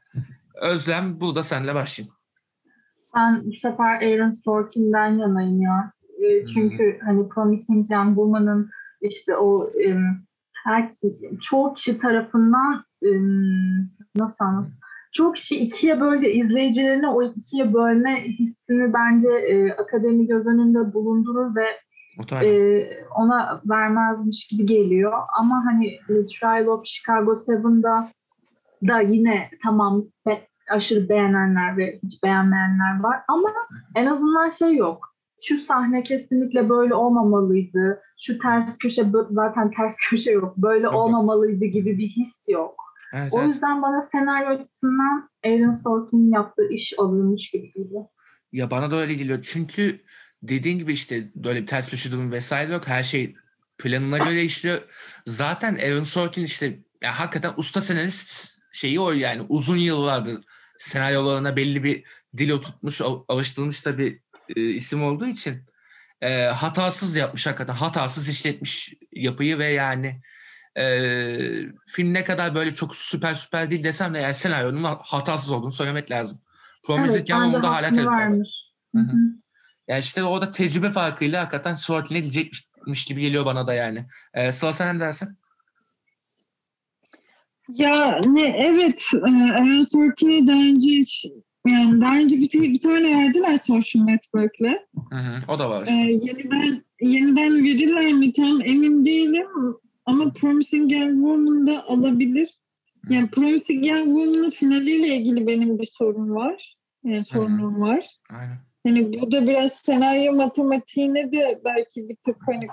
Özlem burada seninle başlayayım. Ben bu sefer Aaron Sorkin'den yanayım ya. E, çünkü hani Promising Young Woman'ın işte o em, her çoğu kişi tarafından em, nasıl anlasın? Çok kişi ikiye böyle izleyicilerini o ikiye bölme hissini bence e, akademi göz önünde bulundurur ve. E, ona vermezmiş gibi geliyor. Ama hani The Trial of Chicago Seven'da da yine tamam be- aşırı beğenenler ve hiç beğenmeyenler var ama en azından şey yok. Şu sahne kesinlikle böyle olmamalıydı. Şu ters köşe zaten ters köşe yok. Böyle Yok. olmamalıydı gibi bir his yok. Evet, O evet. yüzden bana senaryo açısından Aaron Sorkin'in yaptığı iş alınmış gibi geliyor. Ya bana da öyle geliyor. Çünkü dediğin gibi işte böyle bir ters köşe durum vesaire yok. Her şey planına göre işliyor. Zaten Aaron Sorkin işte ya hakikaten usta senarist şeyi o yani uzun yıllardır senaryolarına belli bir dil oturtmuş, al- alıştırılmış da bir e, isim olduğu için e, hatasız yapmış hakikaten. Hatasız işletmiş yapıyı ve yani e, film ne kadar böyle çok süper süper değil desem de yani senaryonun hatasız olduğunu söylemek lazım. Promising Young bence Woman'da hala tereddüt var. vermiş. Yani işte orada tecrübe farkıyla hakikaten Sorkin'e gidecekmiş gibi geliyor bana da yani. Ee, Sıla sen ne dersin? Ya ne evet e, Aaron Sorkin'i daha önce hiç yani daha önce bir, bir tane verdiler Social Network'le. Hı hı. O da var. E, yeniden yeniden verirler mi tam emin değilim ama Promising Young Woman da alabilir. Yani Promising Young Woman'ın finaliyle ilgili benim bir sorun var. Yani sorunum var. Aynen. Hani bu da biraz senaryo matematiğine de belki bir tık hani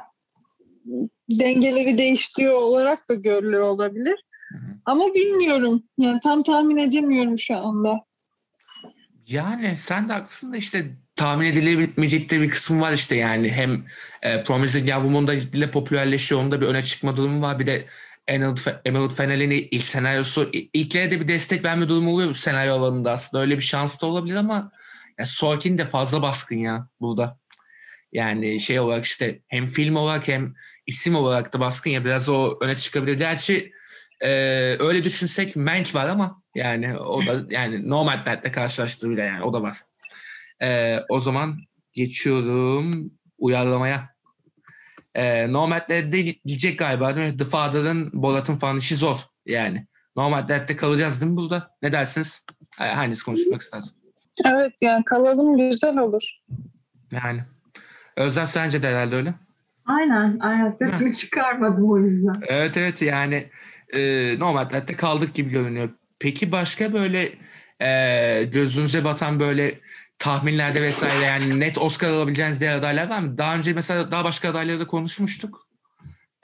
dengeleri değiştiriyor olarak da görülüyor olabilir. Ama bilmiyorum. Yani tam tahmin edemiyorum şu anda. Yani sen de haklısın da işte tahmin edilemeyecek de bir kısmı var işte yani. Hem e, Promising Young Woman'da ile popülerleşiyor. Onda bir öne çıkma durumu var. Bir de Emerald, Fe- Emerald Fennell'in ilk senaryosu. İlklere de bir destek verme durumu oluyor senaryo alanında aslında. Öyle bir şans da olabilir ama ya Sorkin de fazla baskın ya burada. Yani şey olarak işte hem film olarak hem isim olarak da baskın ya biraz o öne çıkabilir. Gerçi e, öyle düşünsek Mank var ama yani o da yani Nomadland'le karşılaştığı bile yani o da var. E, o zaman geçiyorum uyarlamaya. E, Nomadland'de gidecek galiba değil mi? The Father'ın Borat'ın falan işi zor yani. Nomadland'de kalacağız değil mi burada? Ne dersiniz? Ha- Hangisi konuşmak istersin? Evet yani kalalım güzel olur. Yani. Özlem sence de herhalde öyle. Aynen, aynen. Sesimi çıkarmadım o yüzden. Evet evet yani e, Nomadland'de kaldık gibi görünüyor. Peki başka böyle e, gözünüze batan böyle tahminlerde vesaire yani net Oscar alabileceğiniz diğer adaylar var mı? Daha önce mesela daha başka adayları da konuşmuştuk.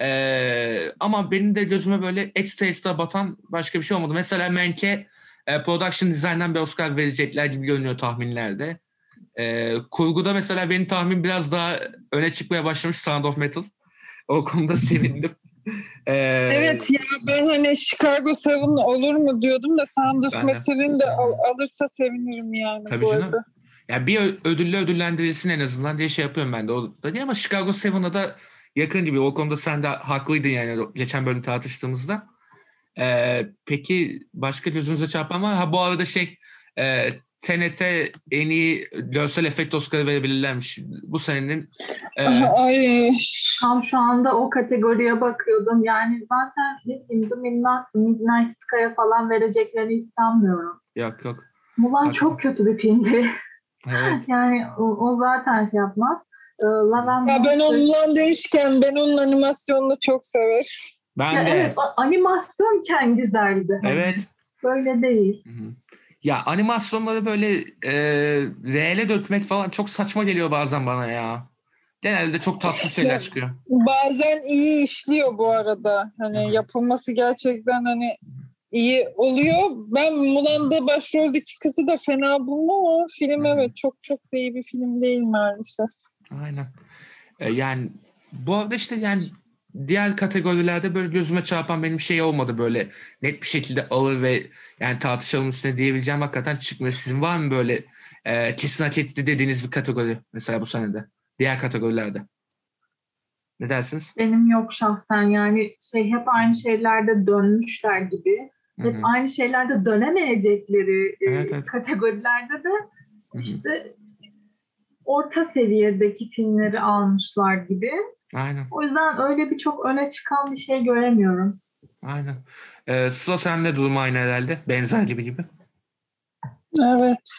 E, ama benim de gözüme böyle ekstra ekstra batan başka bir şey olmadı. Mesela Menk'e e, Production Design'dan bir Oscar verecekler gibi görünüyor tahminlerde. E, kurguda mesela benim tahmin biraz daha öne çıkmaya başlamış Sound of Metal. O konuda sevindim. E, Evet ya ben hani Chicago Seven olur mu diyordum da Sound of. Metal'in de al- alırsa sevinirim yani Tabii bu canım. arada. Yani bir ödülle ödüllendirilsin en azından diye şey yapıyorum ben de. O da değil ama Chicago Seven'a da yakın gibi. O konuda sen de haklıydın yani geçen bölüm tartıştığımızda. Ee, peki başka gözünüze çarpan var mı? Ha bu arada şey e, TNT en iyi görsel efekt Oscar'ı verebilirlermiş. Bu senenin e, Ay Tam şu anda o kategoriye bakıyordum. Yani zaten ne bileyim The Midnight, Midnight Sky'a falan vereceklerini hiç sanmıyorum. yok yok. Mulan çok kötü bir filmdi. Evet. yani o, o zaten şey yapmaz. Ee, La La ya ben ondan demişken ben onun animasyonunu çok sever. Ben Ya de. evet, animasyonken güzeldi. Evet. Böyle değil. Hı hı. Ya animasyonları böyle e, reale dökmek falan çok saçma geliyor bazen bana ya. Genelde çok tatsız şeyler çıkıyor. Bazen iyi işliyor bu arada. Hani Hı hı. yapılması gerçekten hani iyi oluyor. Ben Mulan'da başroldeki kızı da fena bulmam ama film Hı hı. evet çok çok da iyi bir film değil maalesef. Aynen. E, yani bu arada işte yani diğer kategorilerde böyle gözüme çarpan benim şey olmadı böyle net bir şekilde alır ve yani tartışalım üstüne diyebileceğim hakikaten çıkmıyor. Sizin var mı böyle e, kesin hak etti dediğiniz bir kategori mesela bu senede? Diğer kategorilerde. Ne dersiniz? Benim yok şahsen yani şey hep aynı şeylerde dönmüşler gibi. Hep hı, aynı şeylerde dönemeyecekleri e, Evet, evet. kategorilerde de işte orta seviyedeki filmleri almışlar gibi. Aynen. O yüzden öyle bir çok öne çıkan bir şey göremiyorum. Aynen. E, Sıla sen ne durum aynı herhalde? Benzer gibi gibi. Evet.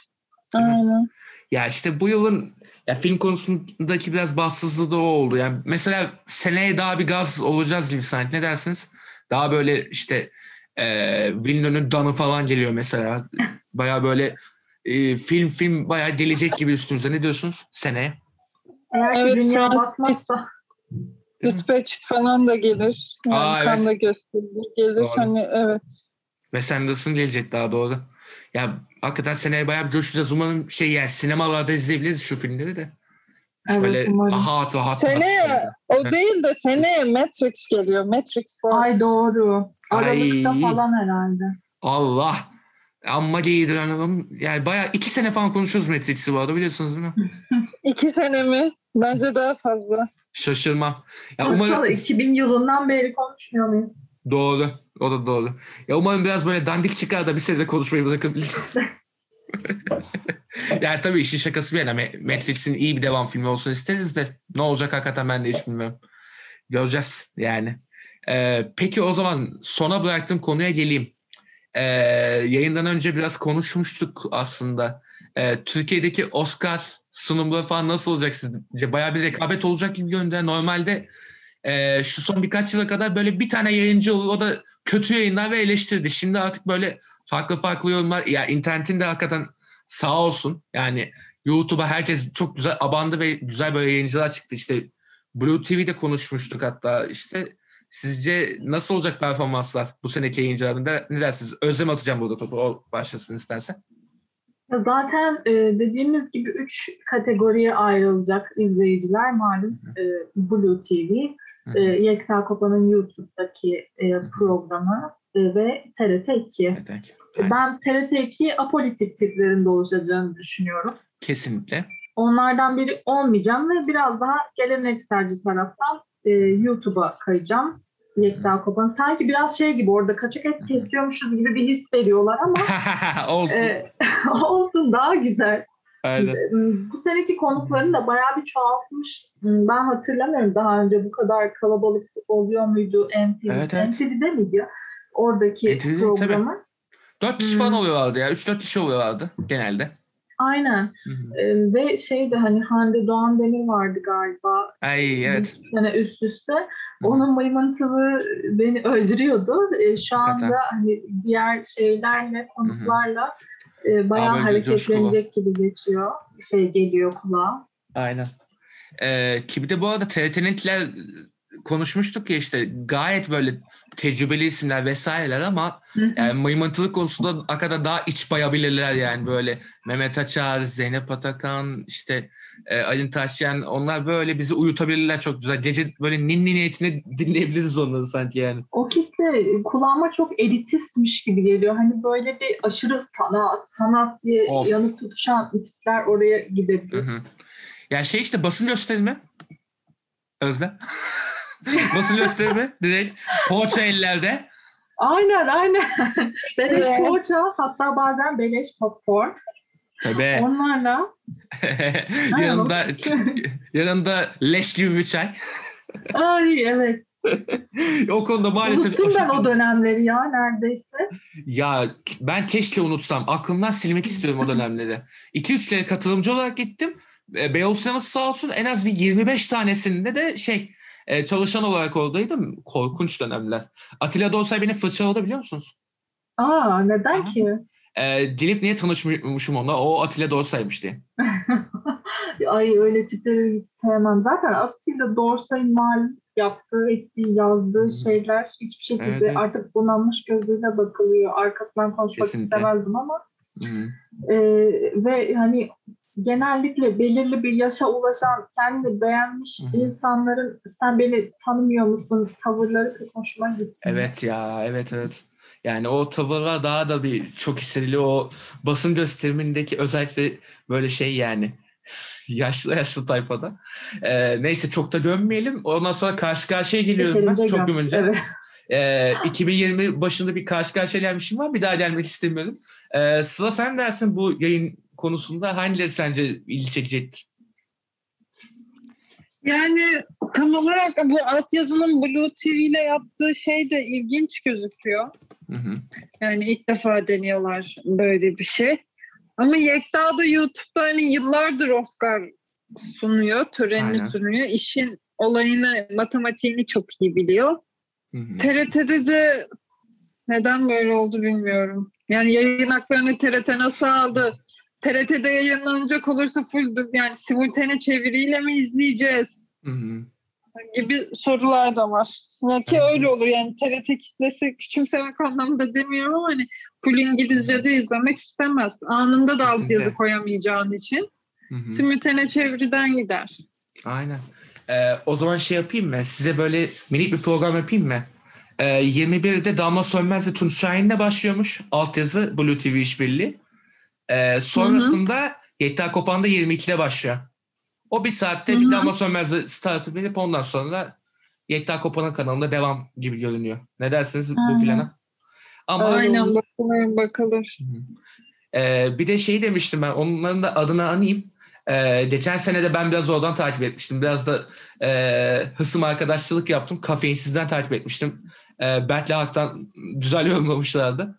Aynen. Ya işte bu yılın ya film konusundaki biraz bahtsızlığı da o oldu. Yani mesela seneye daha bir gaz olacağız gibi sanki. Ne dersiniz? Daha böyle işte e, Villeneuve'ün Dan'ı falan geliyor mesela. Baya böyle e, film film baya gelecek gibi üstümüze. Ne diyorsunuz seneye? Eğer Evet, dünya Fransız- batmazsa Dispatched falan da gelir. Yani Aa, evet. da gösterilir. Gelir Doğru. hani evet. Wes Anderson gelecek daha doğru. Ya hakikaten seneye bayağı bir coşacağız. Umarım şey yani sinemalarda izleyebiliriz şu filmleri de. Evet, Şöyle umarım. rahat rahat. Seneye o Evet. değil de seneye Matrix geliyor. Matrix var. ay doğru. Aralıkta Ay. falan herhalde. Allah. Amma giydi hanım. Yani bayağı iki sene falan konuşuyoruz Matrix'i bu arada biliyorsunuz değil mi? İki sene mi? Bence daha fazla. Şaşırmam. Ya umarım 2000 yılından beri konuşmuyor muyuz? doğru. O da doğru. Ya umarım biraz böyle dandik çıkar da bir sene de konuşmayı bırakabilir. yani tabii işin şakası bir yana Ma- Matrix'in iyi bir devam filmi olsun isteriz de ne olacak hakikaten ben de hiç bilmiyorum. Göreceğiz yani. Ee, peki o zaman sona bıraktığım konuya geleyim. Ee, yayından önce biraz konuşmuştuk aslında. E, Türkiye'deki Oscar sunumları falan nasıl olacak sizce? Bayağı bir rekabet olacak gibi görünüyor. Normalde e, şu son birkaç yıla kadar böyle bir tane yayıncı olur. O da kötü yayınlar ve eleştirdi. Şimdi artık böyle farklı farklı yorumlar. Ya internetin de hakikaten sağ olsun. Yani YouTube'a herkes çok güzel abandı ve güzel böyle yayıncılar çıktı. İşte Blue TV'de konuşmuştuk hatta. İşte sizce nasıl olacak performanslar bu seneki yayıncılarında? Ne dersiniz? Özlem atacağım burada topu. O başlasın istersen. Zaten e, dediğimiz gibi üç kategoriye ayrılacak izleyiciler malum e, Blue TV, e, Yeksa Kopa'nın YouTube'daki e, programı e, ve TRT 2. Evet, evet. Ben TRT 2 apolitik tiplerinde oluşacağını düşünüyorum. Kesinlikle. Onlardan biri olmayacağım ve biraz daha gelenekselci taraftan e, YouTube'a kayacağım. Yekta Kopan. Sanki biraz şey gibi orada kaçak et kesiyormuşuz gibi bir his veriyorlar ama olsun. e, olsun daha güzel. Aynen. Bu seneki konuklarını da bayağı bir çoğaltmış. Ben hatırlamıyorum daha önce bu kadar kalabalık oluyor muydu NTV? Evet, evet. NTV'de miydi? Oradaki NTV'de, programı. Dört kişi Hmm. falan oluyorlardı ya. Üç dört kişi oluyorlardı genelde. Aynen. Hı hı. Ee, ve şeyde hani Hande Doğan Demir vardı galiba. Ay evet. Sene üst üste. Onun mıymıntılı beni öldürüyordu. Ee, şu anda Hakikaten. hani diğer şeylerle, konuklarla e, bayağı böyle hareketlenecek gibi geçiyor. Şey geliyor kulağa. Aynen. Ee, ki bir de bu arada TRT'ninkiler konuşmuştuk ya işte gayet böyle tecrübeli isimler vesaireler ama Hı hı. yani mıymıntılık konusunda hakikaten daha iç bayabilirler yani böyle Mehmet Açar, Zeynep Atakan, işte e, Alin Taşyan onlar böyle bizi uyutabilirler çok güzel. Gece böyle ninni niyetine dinleyebiliriz onları sanki yani. O kitle kulağıma çok elitistmiş gibi geliyor. Hani böyle bir aşırı sanat, sanat diye Of. yanıp tutuşan tipler oraya Hı gidebilir. hı. Ya şey işte basın gösterimi. Özlem. Basın gösterimi direkt poğaça ellerde. Aynen aynen. beleş Evet. poğaça hatta bazen beleş popcorn. Tabii. Onlarla yanında yanında leş gibi bir çay. Ay evet. o konuda maalesef Unuttum ben o dönemleri ya neredeyse. Ya ben keşke unutsam. Aklımdan silmek istiyorum o dönemleri. 2-3'lere katılımcı olarak gittim. E, Beyoğlu Sineması sağ olsun en az bir 25 tanesinde de şey e, çalışan olarak oradaydım. Korkunç dönemler. Atilla Dorsay beni fırçaladı biliyor musunuz? Aa neden Aha. ki? E, Dilip niye tanışmışım onunla? O Atilla Dorsay'mış diye. Ay öyle tipleri hiç sevmem. Zaten Attila Dorsay'ın mal yaptığı, ettiği, yazdığı şeyler hiçbir şekilde Evet, evet. artık bunalmış gözüyle bakılıyor. Arkasından konuşmak Kesinlikle. istemezdim ama Hı-hı. Ee, ve hani genellikle belirli bir yaşa ulaşan, kendini beğenmiş Hı hı. insanların sen beni tanımıyor musun tavırları pek hoşuma gitmiyor. Evet ya evet evet. Yani o tavırlar daha da bir çok hissediliyor. O basın gösterimindeki özellikle böyle şey yani yaşlı yaşlı tayfada. Ee, neyse çok da gömmeyelim. Ondan sonra karşı karşıya geliyorum ben. Çok gömünce. Evet. Ee, 2020 başında bir karşı karşıya gelmişim var. Bir daha gelmek istemiyorum. Ee, Sıla sen dersin bu yayın konusunda hangileri sence ilgi çekecektir? Yani tam olarak bu altyazının Blue TV ile yaptığı şey de ilginç gözüküyor. Hı hı. Yani ilk defa deniyorlar böyle bir şey. Ama Yekta da YouTube'da hani yıllardır Oscar sunuyor, törenini Aynen. sunuyor. İşin olayını, matematiğini çok iyi biliyor. Hı hı. TRT'de de neden böyle oldu bilmiyorum. Yani yayın haklarını TRT nasıl aldı? TRT'de yayınlanacak olursa full yani simultane çeviriyle mi izleyeceğiz? Hı hı. gibi sorular da var. Ya ki öyle olur yani TRT kitlesi küçümsemek anlamında demiyorum ama hani full İngilizce'de izlemek istemez. Anında da Kesinlikle. altyazı koyamayacağın için Hı hı. simultane çeviriden gider. Aynen. Ee, o zaman şey yapayım mı? Size böyle minik bir program yapayım mı? Ee, 21'de Damla Sönmez'le Tunç Şahin'le başlıyormuş. Altyazı Blue TV işbirliği. Ee, sonrasında Yekta Kopan'da 22'de başlıyor. O bir saatte Hı bir. Damla Sönmez'le startı verip ondan sonra Yekta Kopan'ın kanalında devam gibi görünüyor. Ne dersiniz bu Aynen. plana? Ama Aynen bakılır bakılır. Ee, bir de şey demiştim ben onların da adını anayım. Ee, geçen sene de ben biraz oradan takip etmiştim. Biraz da e, hısım arkadaşçılık yaptım. Kafeinsizden takip etmiştim. E, Berk'le Hak'tan güzel yorumlamışlardı.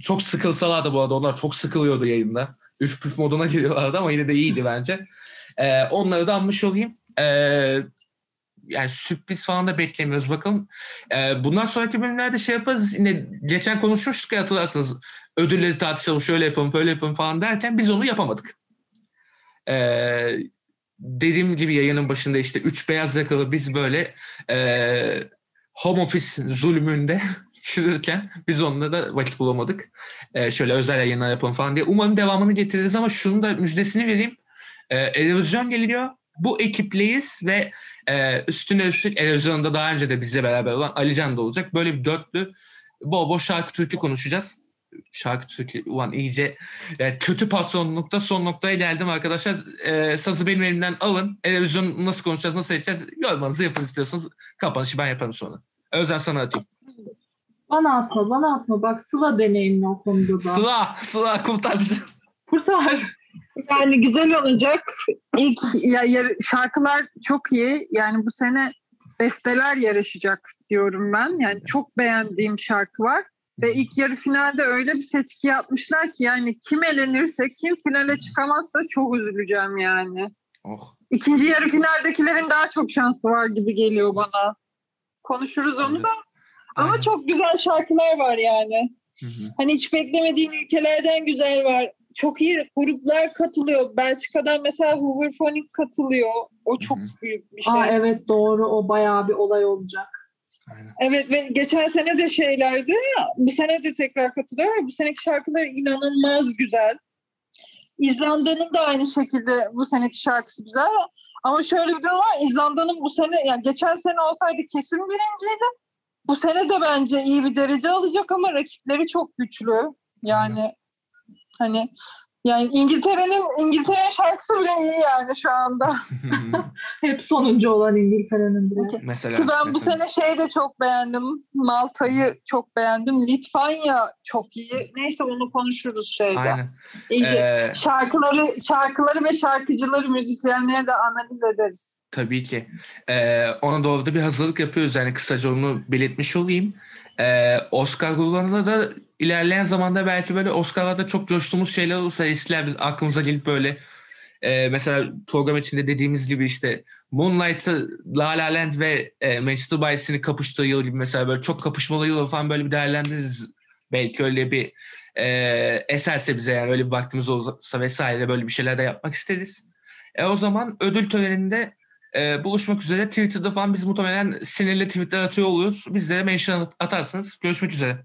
Çok sıkılsalar da bu arada onlar çok sıkılıyordu yayında. üf püf moduna giriyorlardı ama yine de iyiydi bence. E, onları da anmış olayım. E, yani sürpriz falan da beklemiyoruz bakalım. E, bundan sonraki bölümlerde şey yaparız. Yine geçen konuşmuştuk ya hatırlarsınız. Ödülleri tartışalım şöyle yapalım böyle yapalım falan derken biz onu yapamadık. E, dediğim gibi yayının başında işte üç beyaz yakalı biz böyle e, home office zulmünde çürürken biz onunla da vakit bulamadık. E, şöyle özel yayınlar yapalım falan diye. Umarım devamını getiririz ama şunu da müjdesini vereyim. E, Erozyon geliyor. Bu ekipleyiz ve e, üstüne üstlük Erozyon'da daha önce de bizle beraber olan Alican da olacak. Böyle bir dörtlü bol bol şarkı türkü konuşacağız. Şarkı türkü ulan iyice e, kötü patronlukta son noktaya geldim arkadaşlar. E, sazı benim elimden alın. Televizyon nasıl konuşacağız, nasıl edeceğiz? Yormanızı yapın istiyorsanız. Kapanışı ben yaparım sonra. Özlem sana atayım. Bana atma, bana atma. Bak Sıla deneyimli o konuda da. Sıla, Sıla kurtar bizi. Kurtar. Yani güzel olacak. İlk ya, yar- şarkılar çok iyi. Yani bu sene besteler yarışacak diyorum ben. Yani çok beğendiğim şarkı var. Ve ilk yarı finalde öyle bir seçki yapmışlar ki yani kim elenirse, kim finale çıkamazsa çok üzüleceğim yani. Oh. İkinci yarı finaldekilerin daha çok şansı var gibi geliyor bana. Konuşuruz onu da. Ama Aynen. çok güzel şarkılar var yani. Hı hı. Hani hiç beklemediğin ülkelerden güzel var. Çok iyi gruplar katılıyor. Belçika'dan mesela Hooverphonic katılıyor. O çok Hı hı. büyük bir şey. Aa evet doğru. O bayağı bir olay olacak. Aynen. Evet ve geçen sene de şeylerdi. Bu sene de tekrar katılıyor. Bu seneki şarkılar inanılmaz güzel. İzlanda'nın da aynı şekilde bu seneki şarkısı güzel. Ama şöyle bir durum var. İzlanda'nın bu sene yani geçen sene olsaydı kesin birinciydi. Bu sene de bence iyi bir derece alacak ama rakipleri çok güçlü. Yani hani yani İngiltere'nin İngiltere şarkısı bile iyi yani şu anda. Hep sonuncu olan İngiltere'nin bile. mesela. Ki ben bu mesela. sene şeyi de çok beğendim. Malta'yı çok beğendim. Litvanya çok iyi. Neyse onu konuşuruz şeyde. Aynen. İyi. Ee, Şarkıları, şarkıları ve şarkıcıları, müzisyenleri de analiz ederiz. Tabii ki. Ee, ona doğru da bir hazırlık yapıyoruz. Yani kısaca onu belirtmiş olayım. Ee, Oscar kullanımında da ilerleyen zamanda belki böyle Oscar'larda çok coştuğumuz şeyler olursa eskiler biz aklımıza gelip böyle e, mesela program içinde dediğimiz gibi işte Moonlight'ı La La Land ve e, Manchester by Sea'nin kapıştığı yıl gibi mesela böyle çok kapışmalı yıl falan böyle bir değerlendiririz. Belki öyle bir e, eserse bize yani öyle bir vaktimiz olursa vesaire böyle bir şeyler de yapmak isteriz. E, o zaman ödül töreninde e, buluşmak üzere. Twitter'da falan biz muhtemelen sinirli tweetler atıyor oluyoruz. Bizlere mention atarsınız. Görüşmek üzere.